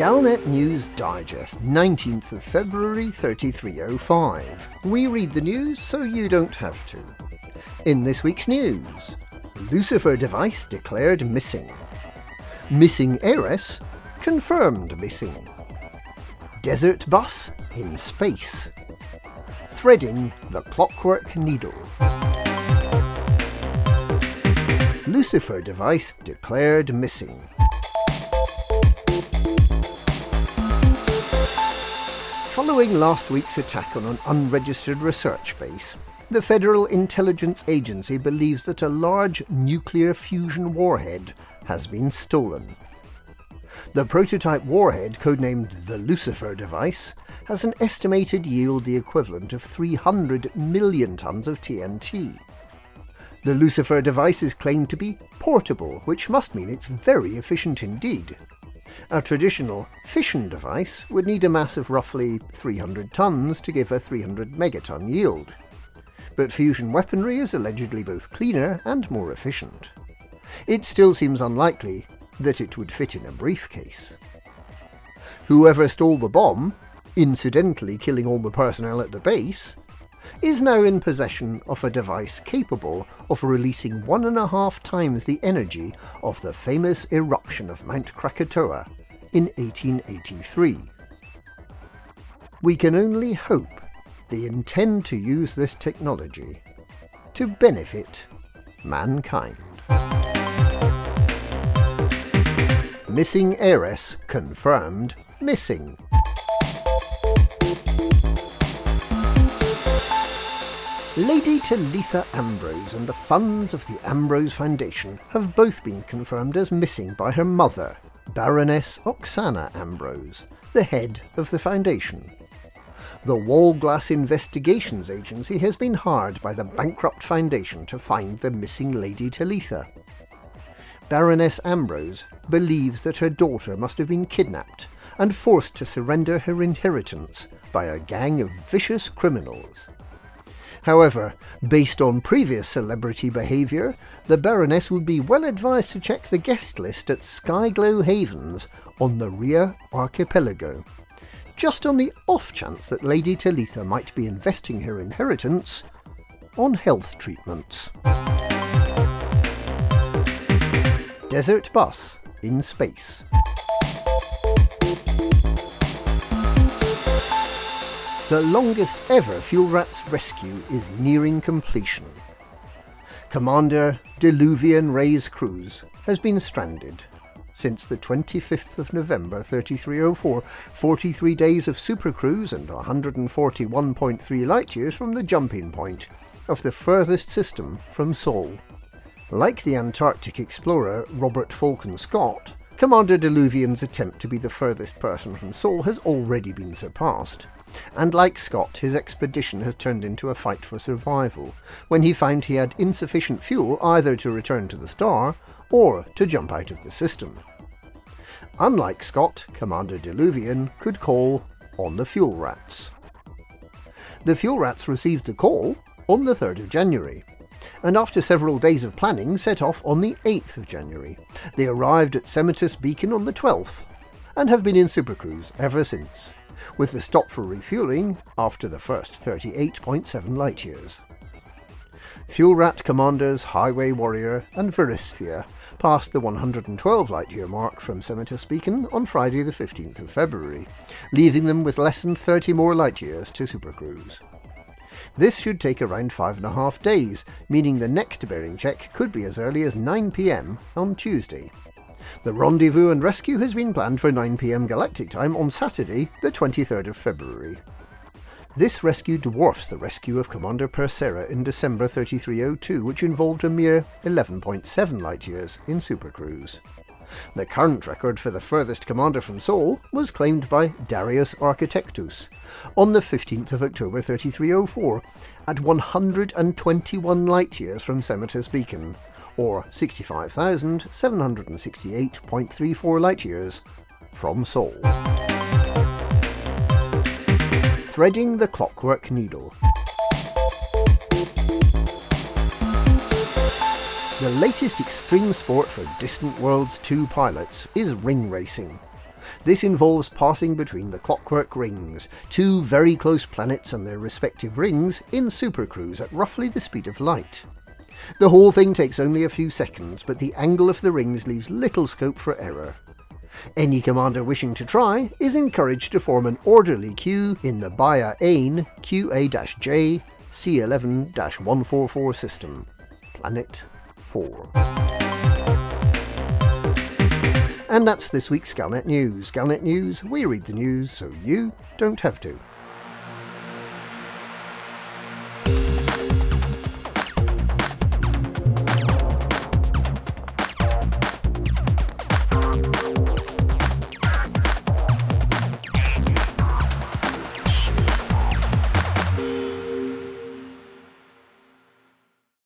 Galnet News Digest, 19th of February 3305. We read the news so you don't have to. In this week's news, Lucifer device declared missing. Missing heiress confirmed missing. Desert bus in space. Threading the clockwork needle. Lucifer device declared missing. Following last week's attack on an unregistered research base, the Federal Intelligence Agency believes that a large nuclear fusion warhead has been stolen. The prototype warhead, codenamed the Lucifer device, has an estimated yield the equivalent of 300 million tons of TNT. The Lucifer device is claimed to be portable, which must mean it's very efficient indeed. A traditional fission device would need a mass of roughly 300 tons to give a 300 megaton yield. But fusion weaponry is allegedly both cleaner and more efficient. It still seems unlikely that it would fit in a briefcase. Whoever stole the bomb, incidentally killing all the personnel at the base, is now in possession of a device capable of releasing one and a half times the energy of the famous eruption of Mount Krakatoa in 1883. We can only hope they intend to use this technology to benefit mankind. Missing heiress confirmed missing. Lady Talitha Ambrose and the funds of the Ambrose Foundation have both been confirmed as missing by her mother, Baroness Oksana Ambrose, the head of the foundation. The Wallglass Investigations Agency has been hired by the bankrupt foundation to find the missing Lady Talitha. Baroness Ambrose believes that her daughter must have been kidnapped and forced to surrender her inheritance by a gang of vicious criminals. However, based on previous celebrity behaviour, the Baroness would be well advised to check the guest list at Skyglow Havens on the Ria Archipelago, just on the off chance that Lady Talitha might be investing her inheritance on health treatments. Desert Bus in Space. The longest ever Fuel Rats rescue is nearing completion. Commander Diluvian Ray's cruise has been stranded since the 25th of November 3304, 43 days of supercruise and 141.3 light years from the jumping point of the furthest system from Sol. Like the Antarctic explorer Robert Falcon Scott, Commander Diluvian's attempt to be the furthest person from Sol has already been surpassed. And like Scott, his expedition has turned into a fight for survival, when he found he had insufficient fuel either to return to the star or to jump out of the system. Unlike Scott, Commander Diluvian could call on the fuel rats. The fuel rats received the call on the 3rd of January, and after several days of planning set off on the 8th of January. They arrived at Semotus Beacon on the 12th, and have been in supercruise ever since with the stop for refueling after the first 38.7 light years. Fuel Rat commanders Highway Warrior and Varisthia passed the 112 light year mark from Semotus Beacon on Friday the 15th of February, leaving them with less than 30 more light years to supercruise. This should take around five and a half days, meaning the next bearing check could be as early as 9pm on Tuesday. The rendezvous and rescue has been planned for 9pm galactic time on Saturday, the 23rd of February. This rescue dwarfs the rescue of Commander Persera in December 3302, which involved a mere 11.7 light years in supercruise. The current record for the furthest commander from Sol was claimed by Darius Architectus on the 15th of October 3304 at 121 light years from Semotus Beacon, or 65,768.34 light years from Sol. Threading the Clockwork Needle. The latest extreme sport for Distant Worlds 2 pilots is ring racing. This involves passing between the clockwork rings, two very close planets and their respective rings, in supercruise at roughly the speed of light. The whole thing takes only a few seconds, but the angle of the rings leaves little scope for error. Any commander wishing to try is encouraged to form an orderly queue in the Baia Ain QA-J C11-144 system, Planet 4. And that's this week's Galnet News. Galnet News, we read the news so you don't have to.